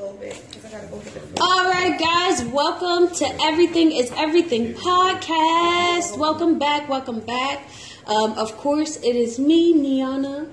All right, guys, welcome to Everything is Everything podcast. Welcome back, welcome back. Um, of course, it is me, Niyana.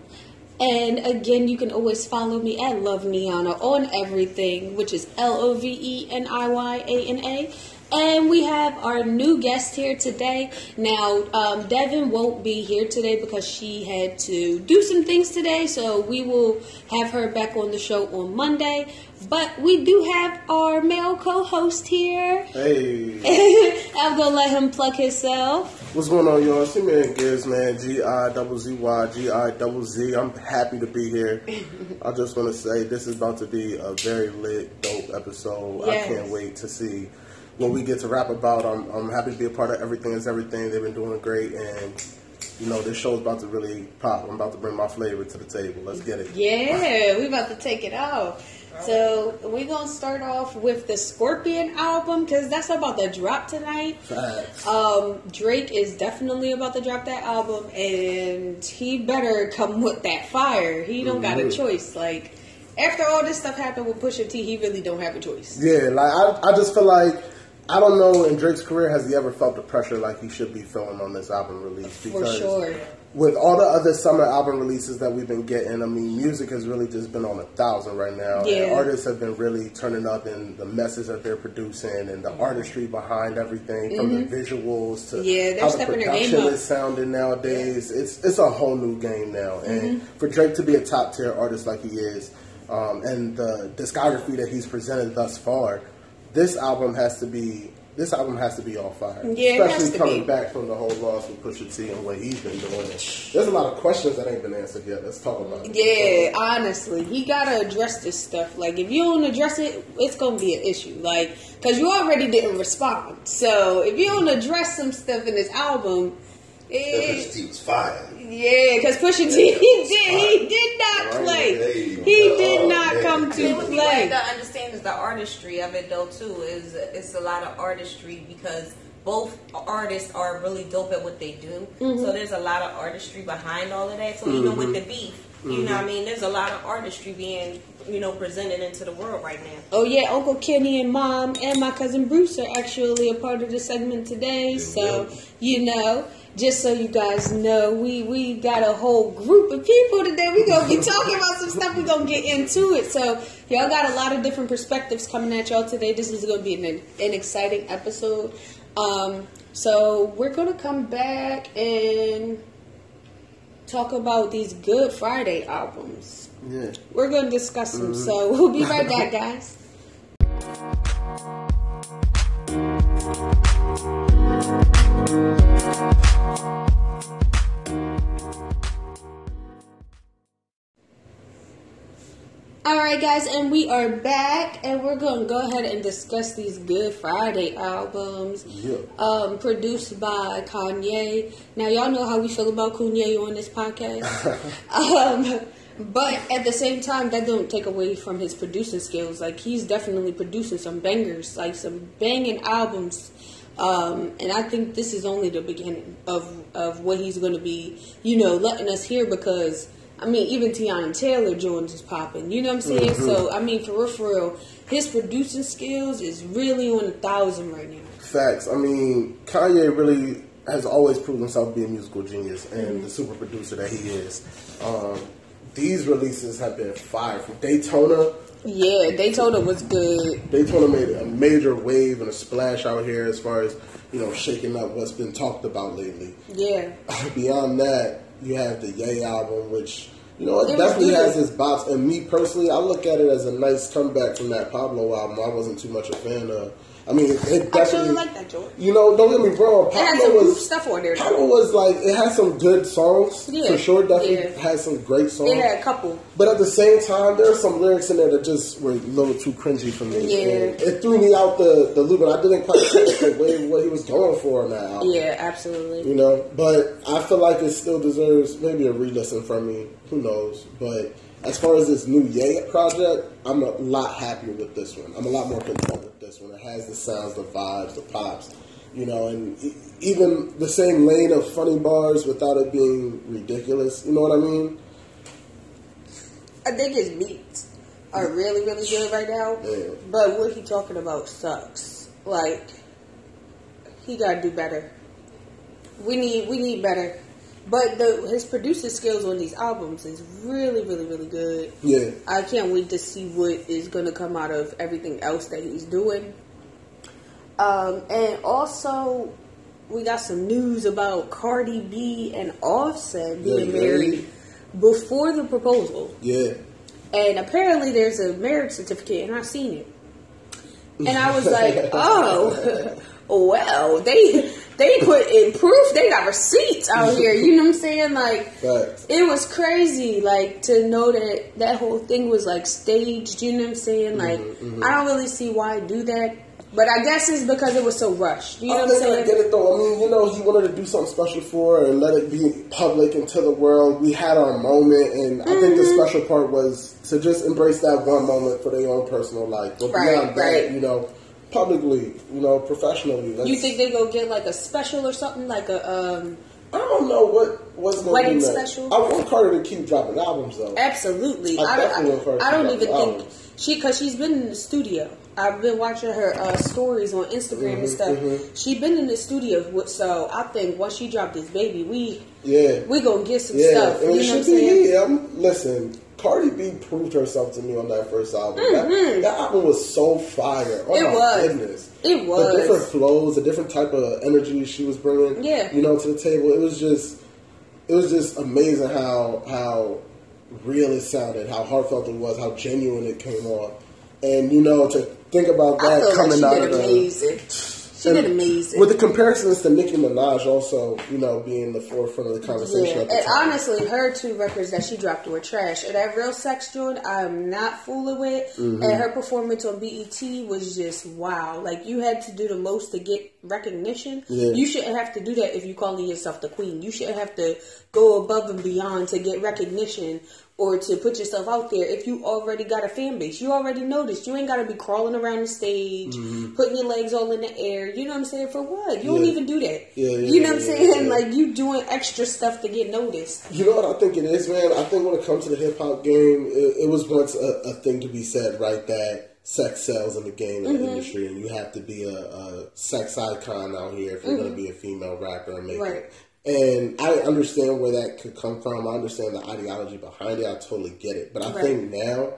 And again, you can always follow me at Love Niyana on everything, which is L O V E N I Y A N A. And we have our new guest here today. Now, um, Devin won't be here today because she had to do some things today, so we will have her back on the show on Monday. But we do have our male co-host here. Hey, I'm gonna let him plug himself. what's going on, y'all? It's your man Giz, man. G I double Z Y G I double Z. I'm happy to be here. I just want to say this is about to be a very lit, dope episode. Yes. I can't wait to see what we get to rap about. I'm, I'm happy to be a part of everything is everything. They've been doing great, and you know this show's about to really pop. I'm about to bring my flavor to the table. Let's get it. Yeah, we about to take it off. So we're gonna start off with the Scorpion album because that's about to drop tonight. Um, Drake is definitely about to drop that album, and he better come with that fire. He don't got a Mhm. choice. Like after all this stuff happened with Pusha T, he really don't have a choice. Yeah, like I, I just feel like I don't know in Drake's career has he ever felt the pressure like he should be feeling on this album release? For sure. With all the other summer album releases that we've been getting, I mean, music has really just been on a thousand right now. Yeah. And artists have been really turning up in the message that they're producing and the artistry behind everything, from the visuals to Mm-hmm. Yeah, they're how the production game up. is sounding nowadays. It's it's a whole new game now, and Mm-hmm. for Drake to be a top tier artist like he is, um, and the discography that he's presented thus far, this album has to be this album has to be on fire. Yeah, especially coming be. back from the whole loss with Pusha T and what he's been doing. There's a lot of questions that ain't been answered yet. Let's talk about it. Yeah, honestly, he gotta address this stuff. Like, if you don't address it, it's gonna be an issue. Like, cause you already didn't respond. So if you don't address some stuff in this album, it, Pusha T was fire. yeah, cause Pusha T, he did, he did not Right, play. there He go. did Oh, not man. come to what play. have to understand is the artistry of it, though. Too is it's a lot of artistry because both artists are really dope at what they do. Mm-hmm. So there's a lot of artistry behind all of that. So even with the beef, you know, what I mean, there's a lot of artistry being you know presented into the world right now. Oh yeah, Uncle Kenny and Mom and my cousin Bruce are actually a part of the segment today. So you know, just so you guys know, we we got a whole group of people today. We gonna be talking about some stuff. We gonna get into it. So y'all got a lot of different perspectives coming at y'all today. This is gonna be an, an exciting episode. Um, so we're gonna come back and talk about these Good Friday albums. Yeah. We're going to discuss them. So we'll be right back, guys. All right, guys, and we are back, and we're going to go ahead and discuss these Good Friday albums, Yeah. um, produced by Kanye. Now, y'all know how we feel about Kanye on this podcast, um, but at the same time, that don't take away from his producing skills. Like he's definitely producing some bangers, like some banging albums. Um, and I think this is only the beginning of of what he's going to be, you know, letting us hear because. I mean, even Teyana Taylor Jones is popping. You know what I'm saying? So, I mean, for real, for real, his producing skills is really on a thousand right now. Facts. I mean, Kanye really has always proved himself to be a musical genius and the super producer that he is. Um, these releases have been fire. From Daytona, Yeah, Daytona was good. Daytona made a major wave and a splash out here as far as you know shaking up what's been talked about lately. Yeah. Beyond that, you have the Ye album, which you know it, It definitely has its bops. And me personally, I look at it as a nice comeback from that Pablo album. I wasn't too much a fan of. I mean, it, it I definitely actually like that joint. You know, don't get me wrong. It had some was stuff on there. though. Pablo was like it had some good songs Yeah, for sure. Definitely yeah. had some great songs. It had a couple. But at the same time, there are some lyrics in there that just were a little too cringy for me. Yeah. And it threw me out the, the loop, and I didn't quite catch the way what he was going for on that album. Yeah, absolutely. You know, but I feel like it still deserves maybe a re-listen from me. Who knows? But as far as this new Ye project, I'm a lot happier with this one. I'm a lot more content with this one. It has the sounds, the vibes, the pops. You know, and even the same lane of funny bars without it being ridiculous. You know what I mean? I think his beats are really, really good right now. Yeah. But what he talking about sucks. Like he gotta do better. We need we need better. But the his producing skills on these albums is really, really, really good. Yeah. I can't wait to see what is gonna come out of everything else that he's doing. Um, and also, we got some news about Cardi B and Offset being Yeah, married really? before the proposal. Yeah. And apparently, there's a marriage certificate, and I've seen it. And I was like, oh, well, they they put in proof. They got receipts out here. You know what I'm saying? Like, it was crazy, like to know that that whole thing was like staged. You know what I'm saying? Like, I don't really see why I do that, but I guess it's because it was so rushed. You know I what I'm think I saying? get it though. I mean, you know, he wanted to do something special for her and let it be public and to the world. We had our moment, and I think the Mm-hmm. special part was to just embrace that one moment for their own personal life. But Right, beyond that, right. you know, publicly, you know, professionally. Let's, You think they go get like a special or something, like a um? I don't know what what's going Wedding to be special? I want Carter to keep dropping albums though. Absolutely. I I, definitely want to I, don't even think albums. she because she's been in the studio. I've been watching her uh, stories on Instagram and stuff. mhm. She been in the studio, so I think once she dropped this baby, we Yeah, we gonna get some yeah, stuff. and You know what I'm saying? Yeah, I'm, listen, Cardi B proved herself to me on that first album. That, that album was so fire. Oh Mm-hmm. It my was. goodness. It was. The different flows, the different type of energy she was bringing. Yeah. you know, to the table. It was just, it was just amazing how how real it sounded, how heartfelt it was, how genuine it came on, and you know to think about that feel like coming out of the amazing. She did amazing. With the comparisons to Nicki Minaj, also, you know, being the forefront of the conversation. Yeah, at the and time. honestly, her two records that she dropped were trash. And that real sex joint, I'm not fooling with. Mm-hmm. And her performance on BET was just wow. Like you had to do the most to get recognition. Yeah. You shouldn't have to do that if you're calling yourself the queen. You shouldn't have to go above and beyond to get recognition or to put yourself out there if you already got a fan base. You already noticed. You ain't got to be crawling around the stage, putting your legs all in the air. You know what I'm saying? For what? You don't Mm-hmm. Even do that. Yeah, yeah, you know what I'm yeah, saying? yeah. Like you doing extra stuff to get noticed. You know what I think it is, man? I think when it comes to the hip hop game, it, it was once a, a thing to be said, right? That sex sells in the game in Mm-hmm. the industry, and you have to be a, a sex icon out here if you're going to be a female rapper and make Mm-hmm. Right. it. And I understand where that could come from. I understand the ideology behind it. I totally get it. But I Right. think now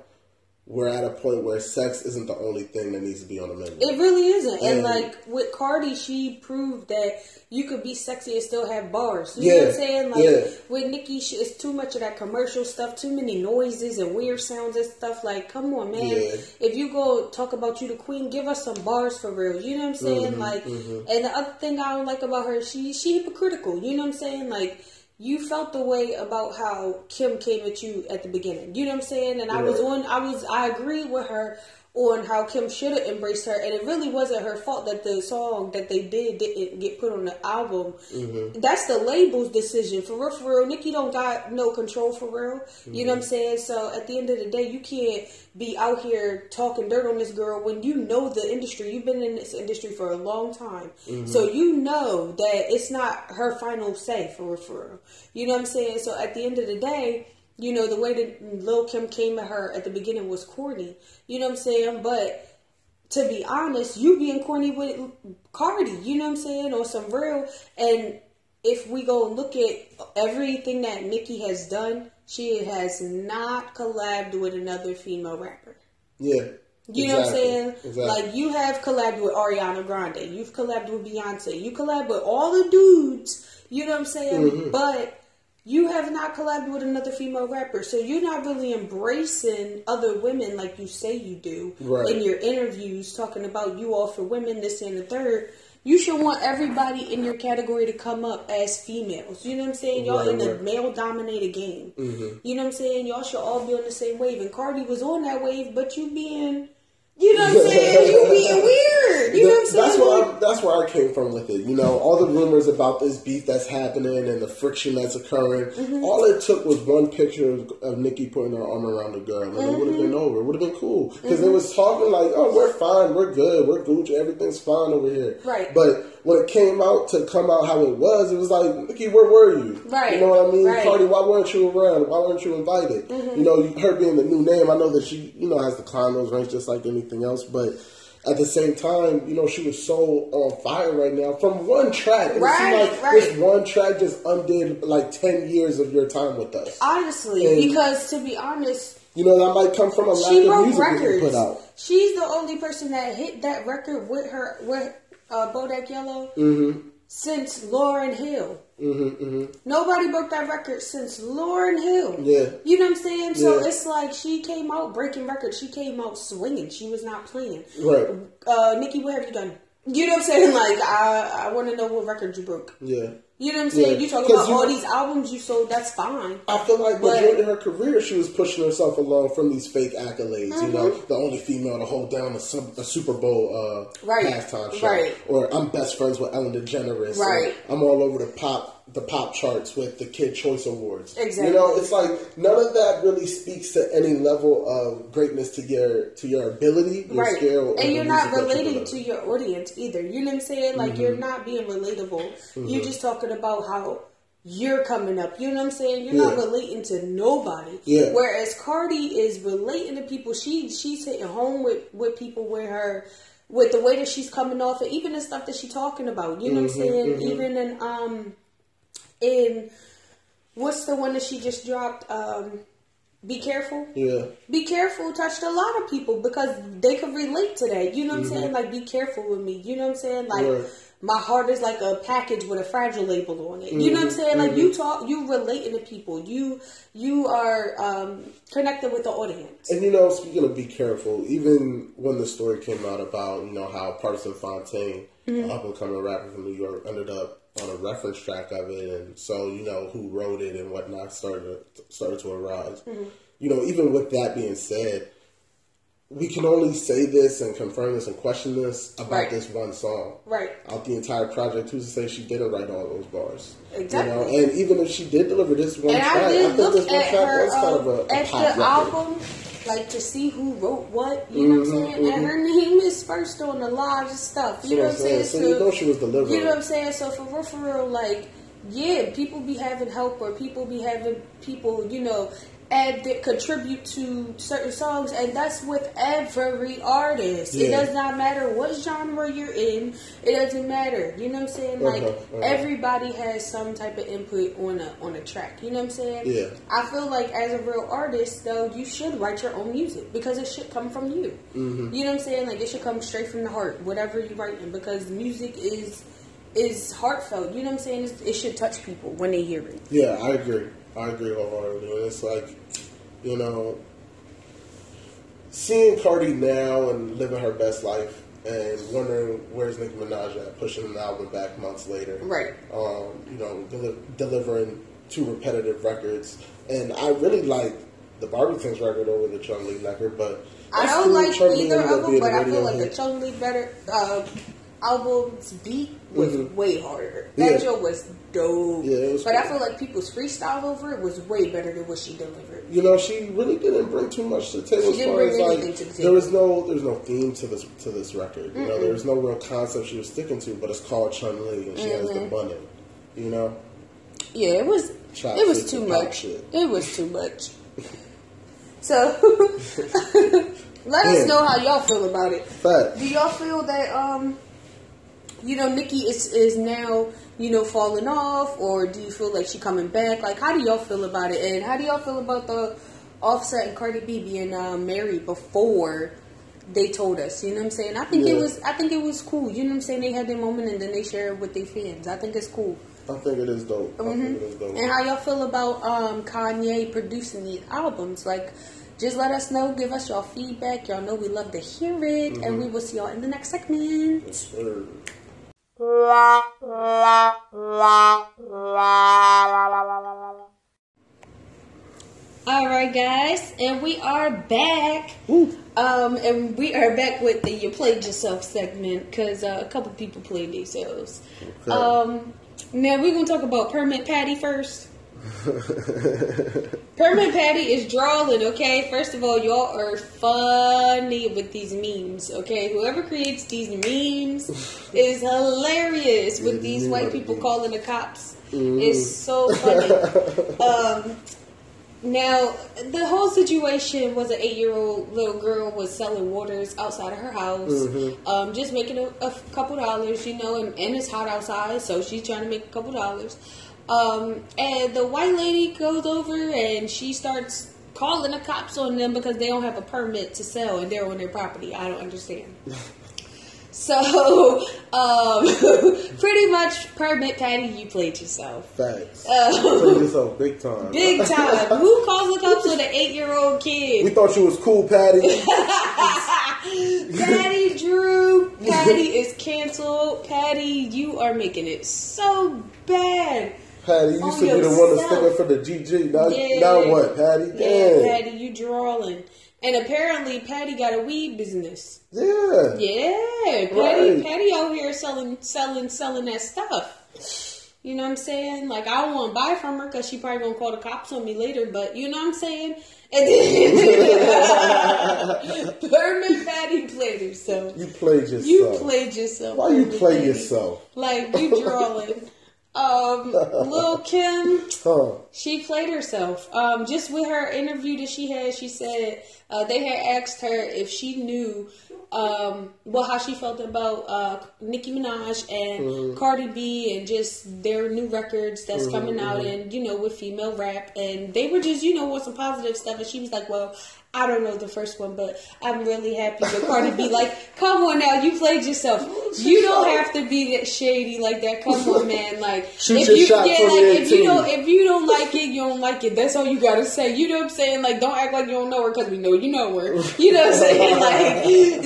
we're at a point where sex isn't the only thing that needs to be on the menu. It really isn't. And And- like with Cardi, she proved that you could be sexy and still have bars. You know what I'm saying? Like yeah. with Nicki, she, it's too much of that commercial stuff, too many noises and weird sounds and stuff. Like, come on, man. Yeah. If you go talk about you the queen, give us some bars for real. You know what I'm saying? Mm-hmm, like, and the other thing I don't like about her, she she hypocritical. You know what I'm saying? Like. You felt the way about how Kim came at you at the beginning. You know what I'm saying? And I was on I was I agreed with her on how Kim should have embraced her, and it really wasn't her fault that the song that they did didn't get put on the album. Mm-hmm. That's the label's decision. For real, for real, Nicki don't got no control for real. You know what I'm mm-hmm. saying? So at the end of the day, you can't be out here talking dirt on this girl when you know the industry. You've been in this industry for a long time, mm-hmm. so you know that it's not her final say for real, for real. You know what I'm saying? So at the end of the day you know, the way that Lil Kim came at her at the beginning was corny. You know what I'm saying? But to be honest, you being corny with Cardi, you know what I'm saying, or some real. And if we go look at everything that Nicki has done, she has not collabed with another female rapper. Yeah. You know what I'm saying? Exactly. Like you have collabed with Ariana Grande, you've collabed with Beyonce, you collabed with all the dudes. You know what I'm saying? Mm-hmm. But you have not collabed with another female rapper, so you're not really embracing other women like you say you do Right. in your interviews, talking about you all for women, this and the third. You should want everybody in your category to come up as females. You know what I'm saying? Y'all Right, in a right. male dominated game. Mm-hmm. You know what I'm saying? Y'all should all be on the same wave. And Cardi was on that wave, but you being, you know what I'm saying? You being weird. You know what I'm saying? That's where I, that's where I came from with it. You know, all the rumors about this beef that's happening and the friction that's occurring. Mm-hmm. All it took was one picture of, of Nicki putting her arm around the girl, and it would have been Mm-hmm. over. It would have been cool because they was talking like, "Oh, we're fine, we're good, we're Gucci, everything's fine over here." Right. But when it came out to come out how it was, it was like, Nicki, where were you? Right, You know what I mean? right. Cardi, why weren't you around? Why weren't you invited? Mm-hmm. You know, her being the new name, I know that she, you know, has to climb those ranks just like anything else, but. At the same time, you know, she was so on fire right now from one track. It Right, seemed like right. this one track just undid like 10 years of your time with us. Honestly, And- because to be honest, You know, that might come from a lack she of music records. put out. She's the only person that hit that record with her with uh, Bodak Yellow Mm-hmm. since Lauryn Hill. Nobody broke that record since Lauryn Hill. Yeah. You know what I'm saying? So Yeah. it's like she came out breaking records. She came out swinging. She was not playing. Right. Uh, Nicki, what have you done? You know what I'm saying? Like, I I want to know what record you broke. Yeah. You know what I'm saying? Yeah. You talk about you- all these albums you sold. That's fine. I feel like But- of her career, she was pushing herself along from these fake accolades. You know, Mm-hmm. the only female to hold down a, a Super Bowl uh, Right. halftime show, Right. or I'm best friends with Ellen DeGeneres. Right. I'm all over the pop the pop charts with the Kid Choice Awards. Exactly. You know, it's like none of that really speaks to any level of greatness to your to your ability, your right. skill, or and you're not relating to your audience either. You know what I'm saying? Like you're mm-hmm. not being relatable. You're mm-hmm. just talking about how you're coming up. You know what I'm saying? You're not relating to nobody. Yeah. Whereas Cardi is relating to people. She she's hitting home with with people with her. With the way that she's coming off, and even the stuff that she's talking about, you know what I'm mm-hmm. saying. Even in um, in what's the one that she just dropped? Um, be careful Yeah. be careful touched a lot of people because they could relate to that. You know what I'm saying? Like, be careful with me. You know what I'm saying? Like, Right. my heart is like a package with a fragile label on it. You know what I'm saying? Like, you talk, you relating to people. You you are um, connected with the audience. And you know, speaking of be careful, even when the story came out about you know how Pardison Fontaine, Mm-hmm. an up and coming rapper from New York, ended up on a reference track of it, and so you know who wrote it and whatnot started started to arise. Mm-hmm. You know, even with that being said, we can only say this and confirm this and question this about Right. this one song. Right. Out the entire project, who's to say she didn't write all those bars? Exactly. You know, and even if she did deliver this one And track, I did think this one at track her was kind of um, a, a at the record. Like to see who wrote what. You know what I'm mm-hmm, saying? And her mm-hmm. name is first on the live stuff. You know what I'm saying? So you know she was delivering. You know what I'm saying? So for real, for real, like, yeah, people be having help or people be having people, you know, add that contribute to certain songs, and that's with every artist. It does not matter what genre you're in. It doesn't matter. You know what I'm saying? Like Uh-huh, uh-huh. everybody has some type of input on a on a track. You know what I'm saying? Yeah. I feel like as a real artist, though, you should write your own music because it should come from you. Mm-hmm. You know what I'm saying? Like it should come straight from the heart, whatever you're writing, because music is is heartfelt. You know what I'm saying? It's, it should touch people when they hear it. Yeah, I agree. I agree wholeheartedly. And it's like, you know, seeing Cardi now and living her best life and wondering where's Nicki Minaj at, pushing an album back months later. Right. Um, you know, deli- delivering two repetitive records. And I really like the Barbie Things record over the Chun Li record, but I don't like either of them, but I feel like the hit. Chun Li better uh, album's beat was Mhm. way harder. That Yeah. joke was dope. Yeah, it was but I feel like people's freestyle over it was way better than what she delivered. you know, she really didn't bring too much to the table She as didn't bring as like to the there was no there's no theme to this to this record. You know, there's no real concept she was sticking to, but it's called Chun Li and she has the Mm-hmm. bunny. You know? Yeah, it was. Chop it was too much. shit. It was too much. So, let us know how y'all feel about it. Fact. Do y'all feel that um, you know, Nicki is is now you know falling off, or do you feel like she coming back? Like, how do y'all feel about it? And how do y'all feel about the Offset and Cardi B being uh, married before? They told us, you know what I'm saying. I think it was, I think it was cool. You know what I'm saying. They had their moment and then they shared it with their fans. I think it's cool. I think it is dope. I think it is dope. Mm-hmm. And how y'all feel about um, Kanye producing these albums? Like, just let us know. Give us your feedback. Y'all know we love to hear it. And Mm-hmm. we will see y'all in the next segment. All right, guys. And we are back. Um, and we are back with the You Played Yourself segment because uh, a couple people played themselves. Okay. Um, now, we're going to talk about Permit Patty first. Permit Patty is drawing, okay? First of all, y'all are funny with these memes, okay? Whoever creates these memes is hilarious with these white people calling the cops. It's so funny. um, now, the whole situation was an eight year old little girl was selling waters outside of her house, um, just making a, a couple dollars, you know, and, and it's hot outside, so she's trying to make a couple dollars. Um, and the white lady goes over and she starts calling the cops on them because they don't have a permit to sell and they're on their property. I don't understand. So, um, pretty much, permit Patty, you played yourself. Facts. Uh, Play yourself big time. Big time. Who calls the cops on an eight year old kid? We thought you was cool, Patty. Patty Drew. Patty is canceled. Patty, you are making it so bad. Patty, you used to be the one to stick up for the GG. Now, Yeah. now what, Patty? Yeah, Damn. Patty, you drawing. And apparently, Patty got a weed business. Yeah. Yeah, Patty, Right. Patty out here selling, selling, selling that stuff. You know what I'm saying? Like I don't want to buy from her because she probably gonna call the cops on me later. But you know what I'm saying? And then Permit Patty played herself. You played yourself. You played yourself. Why you play yourself? Like you drawing. Um, Lil Kim, Huh. she played herself. Um, just with her interview that she had, she said uh, they had asked her if she knew um, well how she felt about uh, Nicki Minaj and Cardi B and just their new records that's coming out and you know with female rap and they were just you know with some positive stuff and she was like, well. I don't know the first one, but I'm really happy with Cardi B. Like, come on now, you played yourself. You don't have to be that shady like that. Come on, man. Like, Shoot if you yeah, like if you don't if you don't like it, you don't like it. That's all you gotta say. You know what I'm saying? Like, don't act like you don't know her because we know you know her. You know what I'm saying? Like,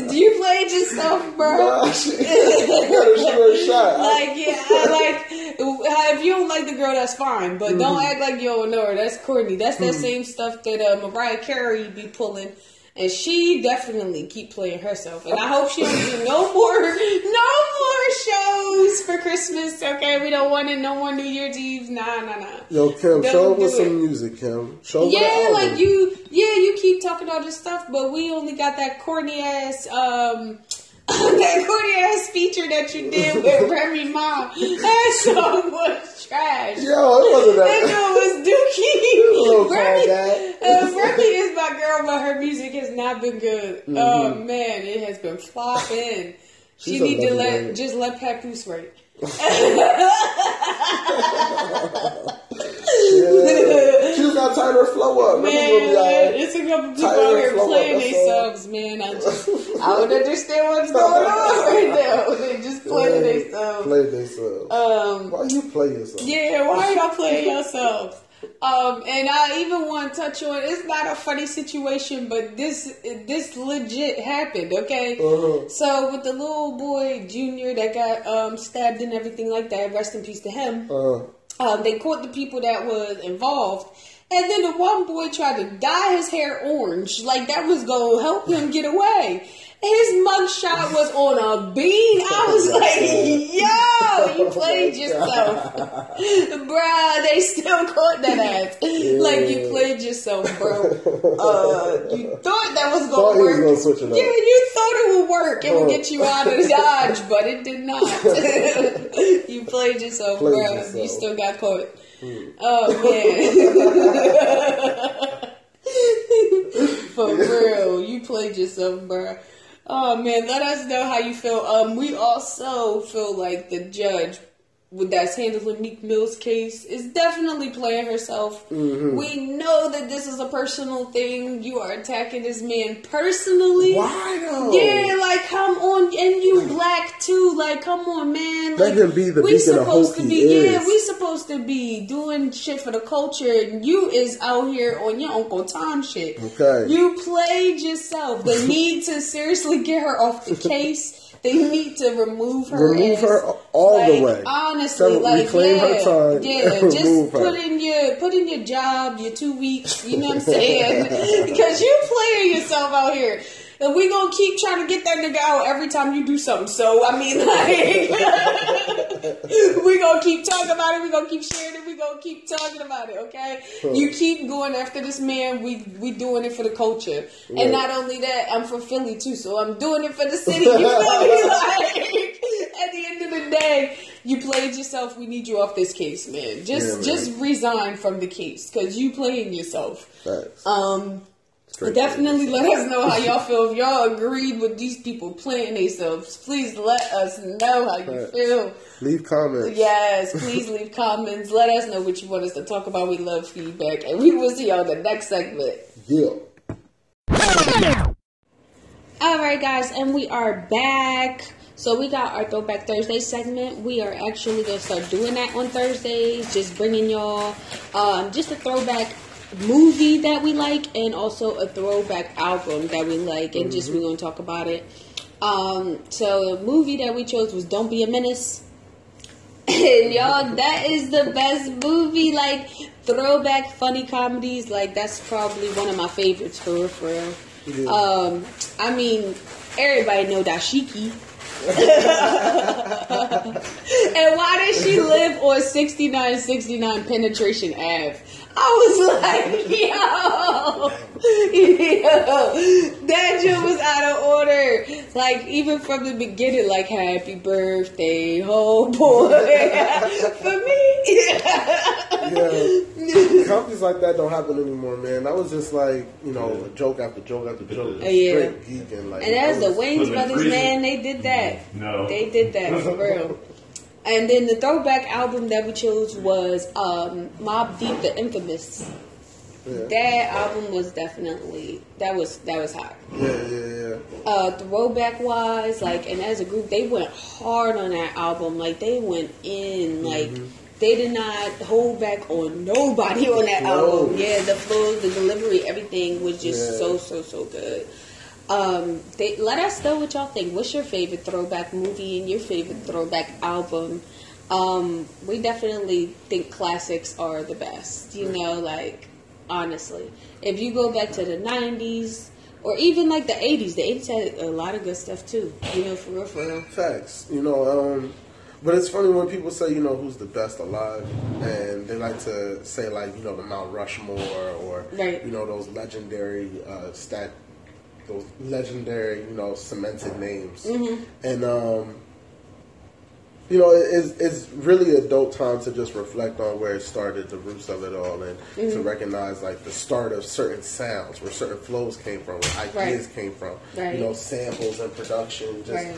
do you played yourself, bro. Nah, you gotta shoot her shot. Like, yeah, I like if you don't like the girl, that's fine, but don't Mm-hmm. act like you don't know her. That's Courtney. That's that Hmm. same stuff that uh, Mariah Carey be pulling. And she definitely keep playing herself, and I hope she don't do no more, no more shows for Christmas. Okay, we don't want it. No more New Year's Eve. Nah, nah, nah. Yo, Kim, Don't show us some music, Kim. Show Yeah, like you, yeah, you keep talking all this stuff, but we only got that corny ass, um, that corny ass feature that you did with Remy Ma. That song was trash. Yo, it wasn't That that. girl was dookie. Remy, uh, Remy is my girl, but her music has not been good. Mm-hmm. Oh man, it has been flopping. She need to let just let Papoose write. Yeah. She just gotta tighten flow up. Man, it's a couple people out here playing these songs, man. I just, I don't understand what's going on right now. They just playing these songs. Play themselves. Um, Why are you play yourself? yeah, why are y'all playing yourselves? Um, and I even want to touch on it's not a funny situation, but this this legit happened. Okay, Uh-huh. so with the little boy Junior that got um, stabbed and everything like that. Rest in peace to him Uh, um, they caught the people that was involved. And then the one boy tried to dye his hair orange, like that was gonna help him get away. His mugshot was on a bean. I was like, yo, you played yourself. Bruh, they still caught that ass. Like, you played yourself, bro. Uh, you thought that was gonna he was work. gonna switch it up. Yeah, you thought it would work. It would get you out of Dodge, but it did not. you played yourself, Played bro. yourself. You still got caught. Oh man. For real, you played yourself, bro. Oh man, let us know how you feel. Um, we also feel like the judge with that's handling Meek Mill's case is definitely playing herself. Mm-hmm. We know that this is a personal thing. You are attacking this man personally. why though? Yeah, like come on, and you black too. Like come on, man. Let Like, him be the we supposed to be. Yeah, we supposed to be doing shit for the culture. And you is out here on your Uncle Tom shit. Okay. You played yourself. The need to seriously get her off the case. They need to remove her. Remove as- her all the way. Honestly, Tell- like reclaim yeah, her time yeah. Just remove her. put in your put in your job, your two weeks. You know what I'm saying? because you're playing yourself out here. And we gonna keep trying to get that nigga out every time you do something. So I mean, like, we gonna keep talking about it. We gonna keep sharing it. We gonna keep talking about it. Okay, you keep going after this man. We we doing it for the culture, Right. and not only that, I'm from Philly too, so I'm doing it for the city. You feel me? Like, at the end of the day, you played yourself. We need you off this case, man. Just Yeah, man. just resign from the case because you playing yourself. Facts. Um, Straight definitely let us know how y'all feel. If y'all agreed with these people playing themselves, please let us know how you feel. Leave comments. Yes, please leave comments. Let us know what you want us to talk about. We love feedback, and we will see y'all in the next segment. Yeah. All right, guys, and we are back. So we got our Throwback Thursday segment. We are actually gonna start doing that on Thursdays, just bringing y'all um, just a throwback movie that we like, and also a throwback album that we like, and just we're gonna talk about it. Um, so the movie that we chose was "Don't Be a Menace." And y'all, that is the best movie. Like throwback funny comedies. Like that's probably one of my favorites for real. For real. Yeah. Um, I mean, everybody know Dashiki. and why did she live on 6969 Penetration Ave? I was like, yo, yo, that joke was out of order. Like, even from the beginning, like, happy birthday, oh boy. For me, Yeah. Companies like that don't happen anymore, man. That was just like, you know, a joke after joke after joke. Uh, yeah. Straight geeking. Like, And that's that the Wayans Brothers, freezing? man. They did that. No. They did that for real. And then the throwback album that we chose was um, Mobb Deep, the Infamous. Yeah. That album was definitely that was that was hot. Yeah, yeah, yeah. Uh, throwback wise, like, and as a group, they went hard on that album. Like, they went in. Like, Mm-hmm. they did not hold back on nobody on that flow. album. Yeah, the flow, the delivery, everything was just Yeah. so so so good. Um, they let us know what y'all think. What's your favorite throwback movie and your favorite throwback album? Um, we definitely think classics are the best. You know, like honestly, if you go back to the '90s or even like the '80s, the '80s had a lot of good stuff too. You know, for real, for real. Facts. You know, um, but it's funny when people say, you know, who's the best alive, and they like to say like, you know, the Mount Rushmore or Right. you know those legendary uh, stat, those legendary, you know, cemented names, Mm-hmm. and um, you know, it's it's really a dope time to just reflect on where it started, the roots of it all, and to Mm-hmm. recognize like the start of certain sounds, where certain flows came from, where ideas Right. came from, Right. you know, samples and production, just Right.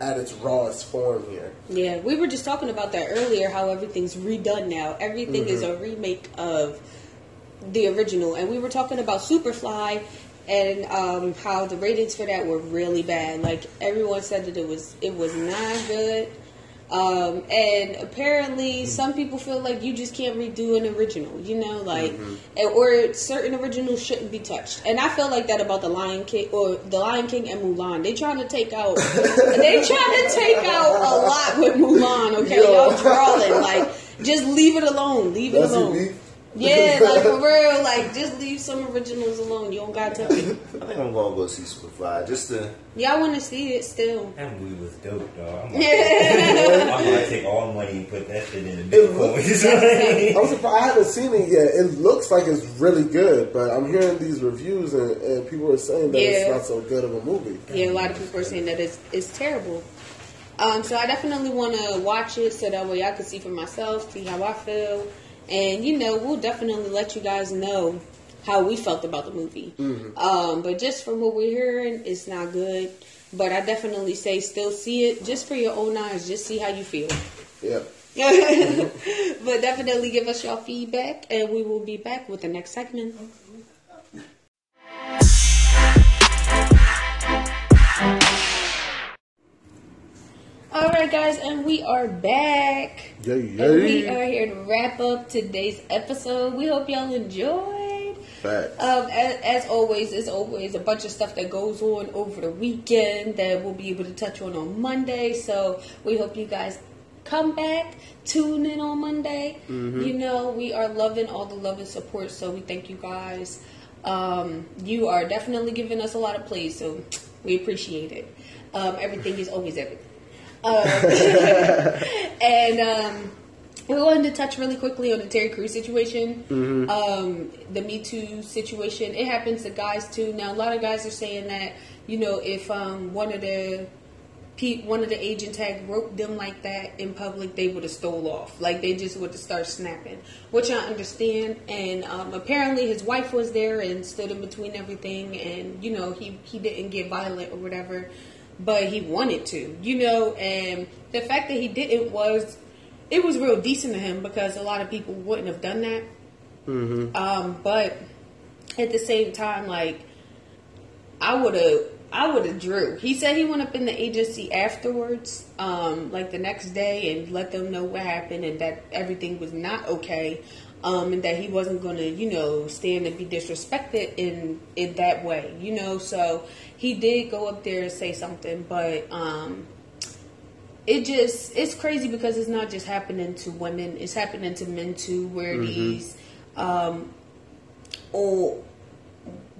at its rawest form here. Yeah, we were just talking about that earlier. How everything's redone now. Everything is a remake of the original, and we were talking about Superfly and um, how the ratings for that were really bad. Like everyone said that it was it was not good. Um, and apparently, some people feel like you just can't redo an original, you know, like, and, or certain originals shouldn't be touched. And I feel like that about the Lion King or the Lion King and Mulan. They trying to take out, they trying to take out a lot with Mulan. Okay, Yo. y'all drawing like, just leave it alone, leave it That's your alone. beef? Yeah, like for real, like just leave some originals alone. You don't got to. I think I'm gonna go see Superfly just to. Y'all want to see it still? That movie was dope, dog. I'm, like, I'm gonna take all the money and put that shit in the It Bitcoin. I'm surprised. I haven't seen it yet. It looks like it's really good, but I'm hearing these reviews and, and people are saying that Yeah. it's not so good of a movie. Yeah, a lot of people are saying that it's it's terrible. Um, so I definitely want to watch it so that way I can see for myself, see how I feel, and you know we'll definitely let you guys know how we felt about the movie. Um, but just from what we're hearing, it's not good. But I definitely say still see it just for your own eyes, just see how you feel. Yeah. but definitely give us your feedback, and we will be back with the next segment. All right, guys, and we are back. Yay, And we are here to wrap up today's episode. We hope y'all enjoyed. Facts. Um, as, as always, there's always a bunch of stuff that goes on over the weekend that we'll be able to touch on on Monday. So we hope you guys come back, tune in on Monday. You know, we are loving all the love and support, so we thank you guys. Um, you are definitely giving us a lot of plays, so we appreciate it. Um, everything is always everything. Um, and um, we wanted to touch really quickly on the Terry Crews situation, um, the Me Too situation. It happens to guys too. Now, a lot of guys are saying that you know if um, one of the pe- one of the agents had roped them like that in public, they would have stole off. Like they just would have started snapping, which I understand. And um, apparently, his wife was there and stood in between everything. And you know, he he didn't get violent or whatever, but he wanted to. You know, and the fact that he didn't was it was real decent of him because a lot of people wouldn't have done that. Um, but at the same time, like I would have, I would have drew. He said he went up in the agency afterwards, um, like the next day, and let them know what happened and that everything was not okay, um, and that he wasn't going to, you know, stand and be disrespected in in that way, you know. So he did go up there and say something, but um, it just it's crazy because it's not just happening to women; it's happening to men too, where these um, old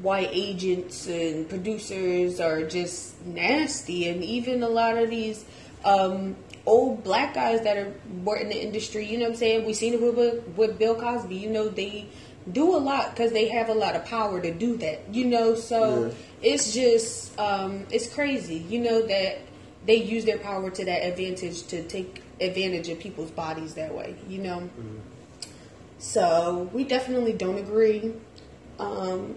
white agents and producers are just nasty, and even a lot of these um, old black guys that are were in the industry. You know what I'm saying? we've seen it with with Bill Cosby. You know they do a lot because they have a lot of power to do that. You know, so it's just um, it's crazy. You know that they use their power to that advantage to take advantage of people's bodies that way. You know. So we definitely don't agree. Um,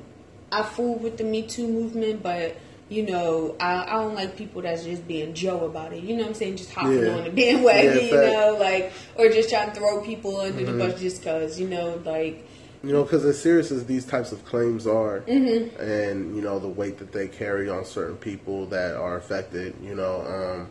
I fool with the Me Too movement, but you know, I, I don't like people that's just being Joe about it. You know what I'm saying? Just hopping Yeah. on the bandwagon, Yeah, you fact. know, like or just trying to throw people under Mm-hmm. the bus just cause, you know, like You know, because as serious as these types of claims are, Mm-hmm. and you know the weight that they carry on certain people that are affected, you know, um,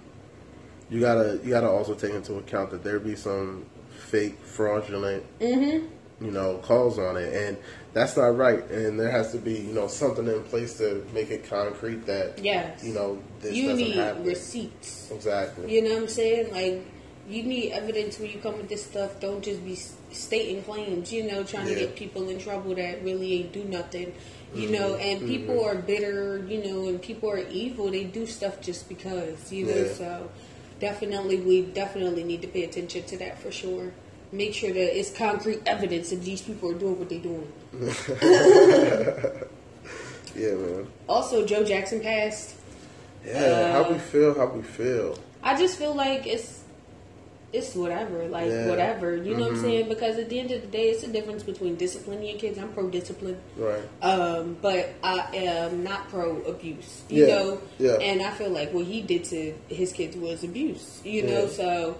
you gotta you gotta also take into account that there be some fake, fraudulent, Mm-hmm. you know, calls on it, and that's not right. And there has to be you know something in place to make it concrete that yes, you know this you doesn't need happen. receipts. Exactly. You know what I'm saying? Like, you need evidence when you come with this stuff. Don't just be stating claims, you know, trying to get people in trouble that really ain't do nothing. You Mm-hmm. know, and people are bitter, you know, and people are evil. They do stuff just because, you know, Yeah. so definitely, we definitely need to pay attention to that for sure. Make sure that it's concrete evidence that these people are doing what they're doing. Yeah, man. Also, Joe Jackson passed. Yeah, how Uh, we feel, how we feel. I just feel like it's it's whatever, like Yeah. Mm-hmm. whatever. You know what I'm saying? Because at the end of the day, it's a difference between disciplining your kids. I'm pro discipline, Right. um, but I am not pro abuse. You Yeah, know, yeah. and I feel like what he did to his kids was abuse. You know, so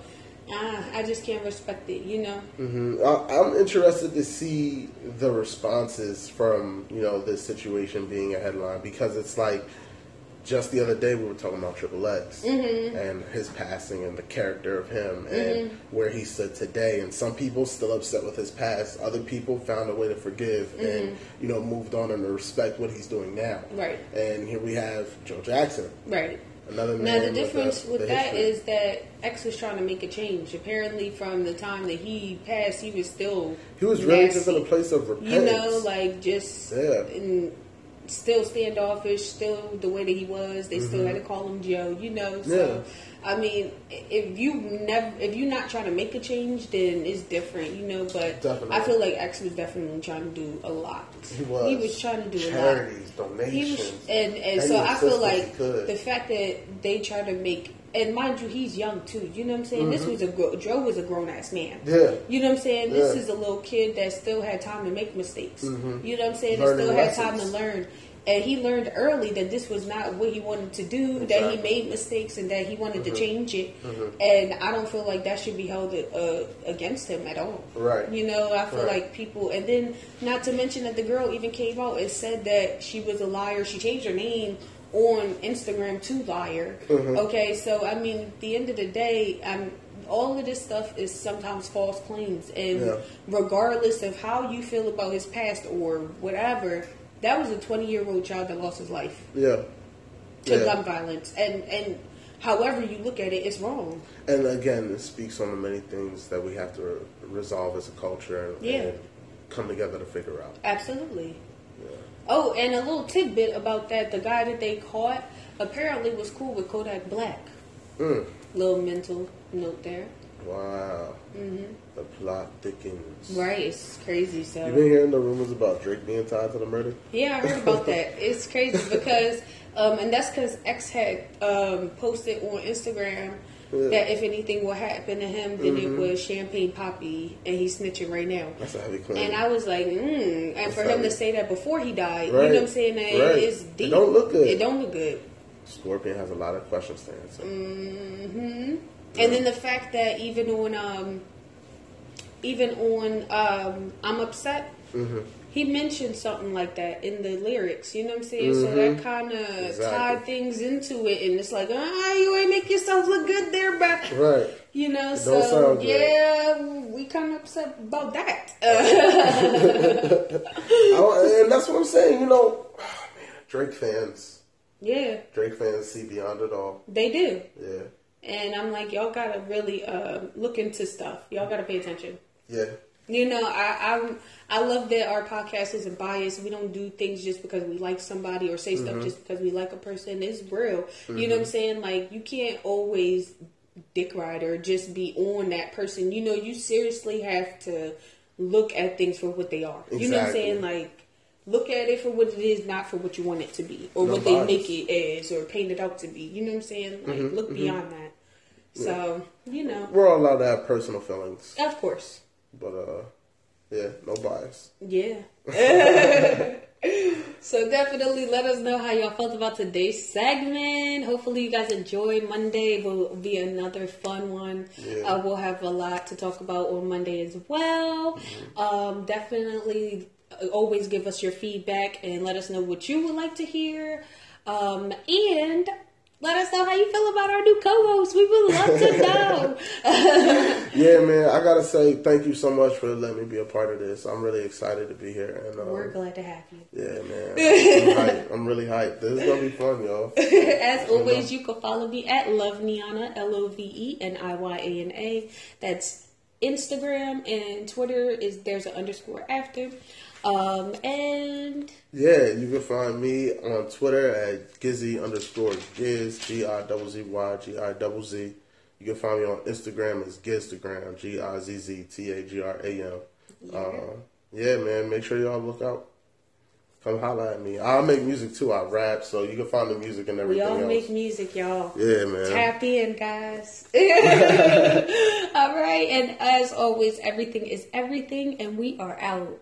uh, I just can't respect it. You know, Mm-hmm. I, I'm interested to see the responses from you know this situation being a headline because it's like just the other day we were talking about Triple X and his passing and the character of him and where he stood today. And some people still upset with his past. Other people found a way to forgive and you know moved on and respect what he's doing now. Right. And here we have Joe Jackson, right? Another. Now the with uh, difference the- with the that that X was trying to make a change. Apparently, from the time that he passed, he was still he was really just nasty. in a place of repentance. you know, like just Yeah. and still standoffish, still the way that he was. They still had to call him Joe, you know. So Mm-hmm. Yeah. I mean, if you never, if you're not trying to make a change, then it's different, you know. But Definitely. I feel like X was definitely trying to do a lot. He was. He was trying to do Charities, a lot. He donations. was, and and so I feel like the fact that they try to make. And mind you, he's young too. You know what I'm saying? This was a gro- Joe was a grown ass man. Mm-hmm. Yeah. You know what I'm saying? This is a little kid that still had time to make mistakes. You know what I'm saying? That Mm-hmm. Learning still had time to learn. And he learned early that this was not what he wanted to do, that he Mm-hmm. made mistakes and that he wanted to change it. And I don't feel like that should be held uh, against him at all. Right. You know, I feel Right. like people, and then not to mention that the girl even came out and said that she was a liar. She changed her name on Instagram to liar. Mm-hmm. Okay, so I mean, at the end of the day, um, all of this stuff is sometimes false claims, and Yeah. regardless of how you feel about his past or whatever, that was a 20 year old child that lost his life Yeah. to Yeah. gun violence, and and however you look at it, it's wrong. And again, it speaks on the many things that we have to re- resolve as a culture and, Yeah. and come together to figure out. Absolutely. Oh, and a little tidbit about that: the guy that they caught apparently was cool with Kodak Black. Mm. Little mental note there. Wow. Mm-hmm. The plot thickens. Right, it's crazy. So You So been hearing the rumors about Drake being tied to the murder? yeah, I heard about that. It's crazy because, um, and that's because X had um, posted on Instagram Yeah. that if anything will happen to him, then it was Champagne Papi, and he's snitching right now. That's a heavy claim. And I was like, mm. and for him to say that before he died, you know what I'm saying? That Right. it's It don't look good. It don't look good. Scorpion has a lot of questions to answer. Mm-hmm. And then the fact that even on, um, even on, um, I'm upset. Mhm. He mentioned something like that in the lyrics, you know what I'm saying? So that kind of Mm-hmm. Exactly. tied things into it, and it's like, ah, you ain't make yourself look good there, but Right. you know, don't so yeah, we kind of upset about that. I- and that's what I'm saying. You know, man, Drake fans, yeah, Drake fans see beyond it all. they do. Yeah. And I'm like, y'all gotta really uh, look into stuff. Y'all gotta pay attention. Yeah. You know, I I'm, I love that our podcast isn't biased. We don't do things just because we like somebody or say stuff mm-hmm. just because we like a person. It's real. You know what mm-hmm. I'm saying? Like you can't always dick ride or just be on that person. You know, you seriously have to look at things for what they are. You know what I'm saying? Like look at it for what it is, not for what you want it to be or No what they make it as or paint it out to be. You know what I'm saying? Like Mm-hmm, look mm-hmm. beyond that. So you know, We're all allowed to have personal feelings, of course. But uh, yeah, no bias. Yeah. so definitely let us know how y'all felt about today's segment. Hopefully you guys enjoyed Monday. Will be another fun one. Yeah. Uh, we'll have a lot to talk about on Monday as well. Mm-hmm. Um, definitely always give us your feedback and let us know what you would like to hear. Um, and let us know how you feel about our new co-host. We would love to know. Yeah, man. I gotta say thank you so much for letting me be a part of this. I'm really excited to be here, and um, We're glad to have you. yeah, man. I'm, hyped. I'm really hyped. This is gonna be fun, y'all. As always, you can follow me at Love Niyana, L O V E N I Y A N A. That's Instagram and Twitter is there's an underscore after. Um, and Yeah, you can find me on Twitter at Gizzy underscore Gizz, G I double Z Y G I double Z. You can find me on Instagram as Gizztagram, G I Z Z T A G R A M. Uh, yeah, man, make sure y'all look out. Come holla at me. I'll make music too. I rap, so you can find the music and everything. we everything all else. make music, y'all. yeah, man. Tap in, guys. all right, and as always, everything is everything, and we are out.